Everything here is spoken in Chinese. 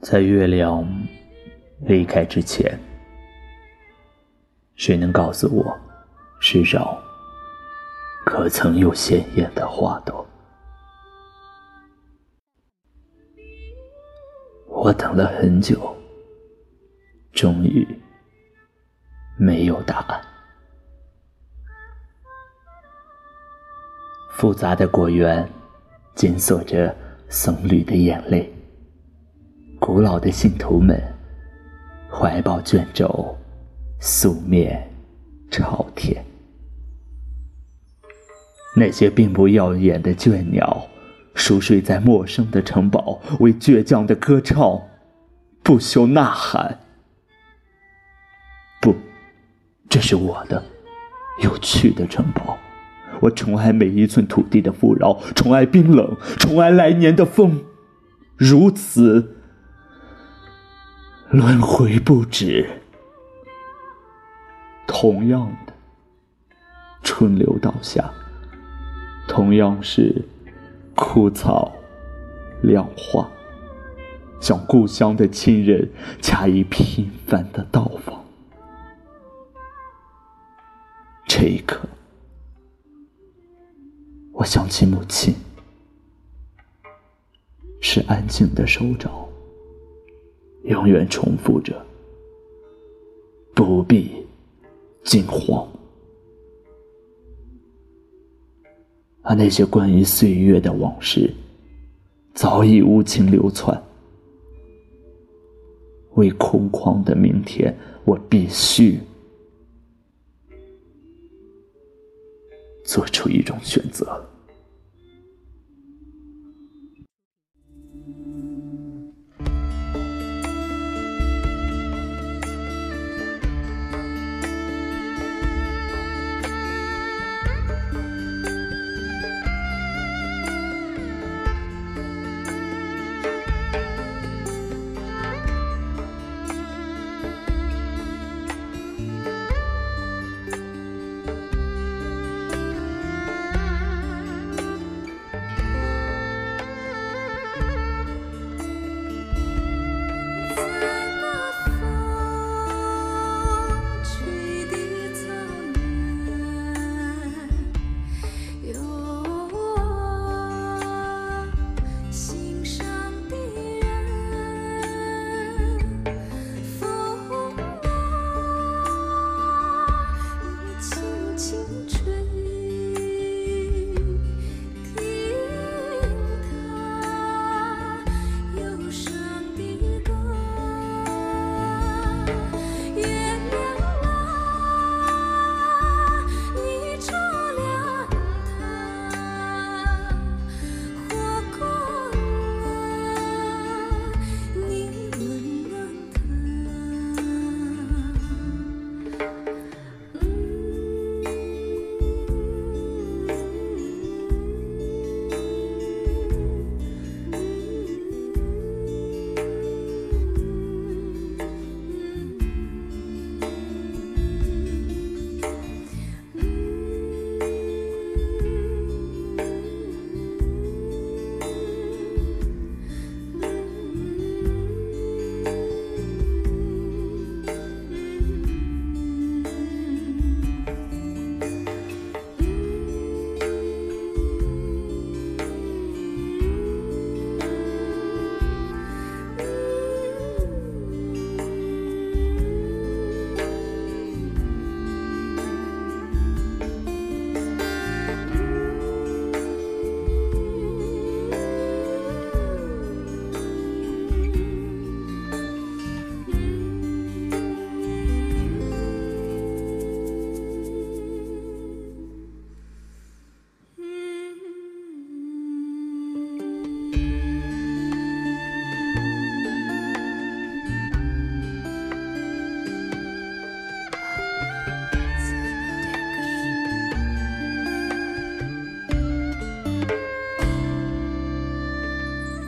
在月亮离开之前，谁能告诉我，世上可曾有鲜艳的花朵？我等了很久，终于没有答案。复杂的果园，紧锁着僧侣的眼泪。古老的信徒们，怀抱卷轴，素面朝天。那些并不耀眼的倦鸟，熟睡在陌生的城堡，为倔强的歌唱不休呐喊。不，这是我的有趣的城堡。我宠爱每一寸土地的富饶，宠爱冰冷，宠爱来年的风，如此。轮回不止，同样的，春流倒下，同样是枯草凉化，向故乡的亲人加以频繁的到访。这一刻，我想起母亲，是安静的手掌。永远重复着，不必惊慌。而那些关于岁月的往事，早已无情流窜。为空旷的明天，我必须做出一种选择。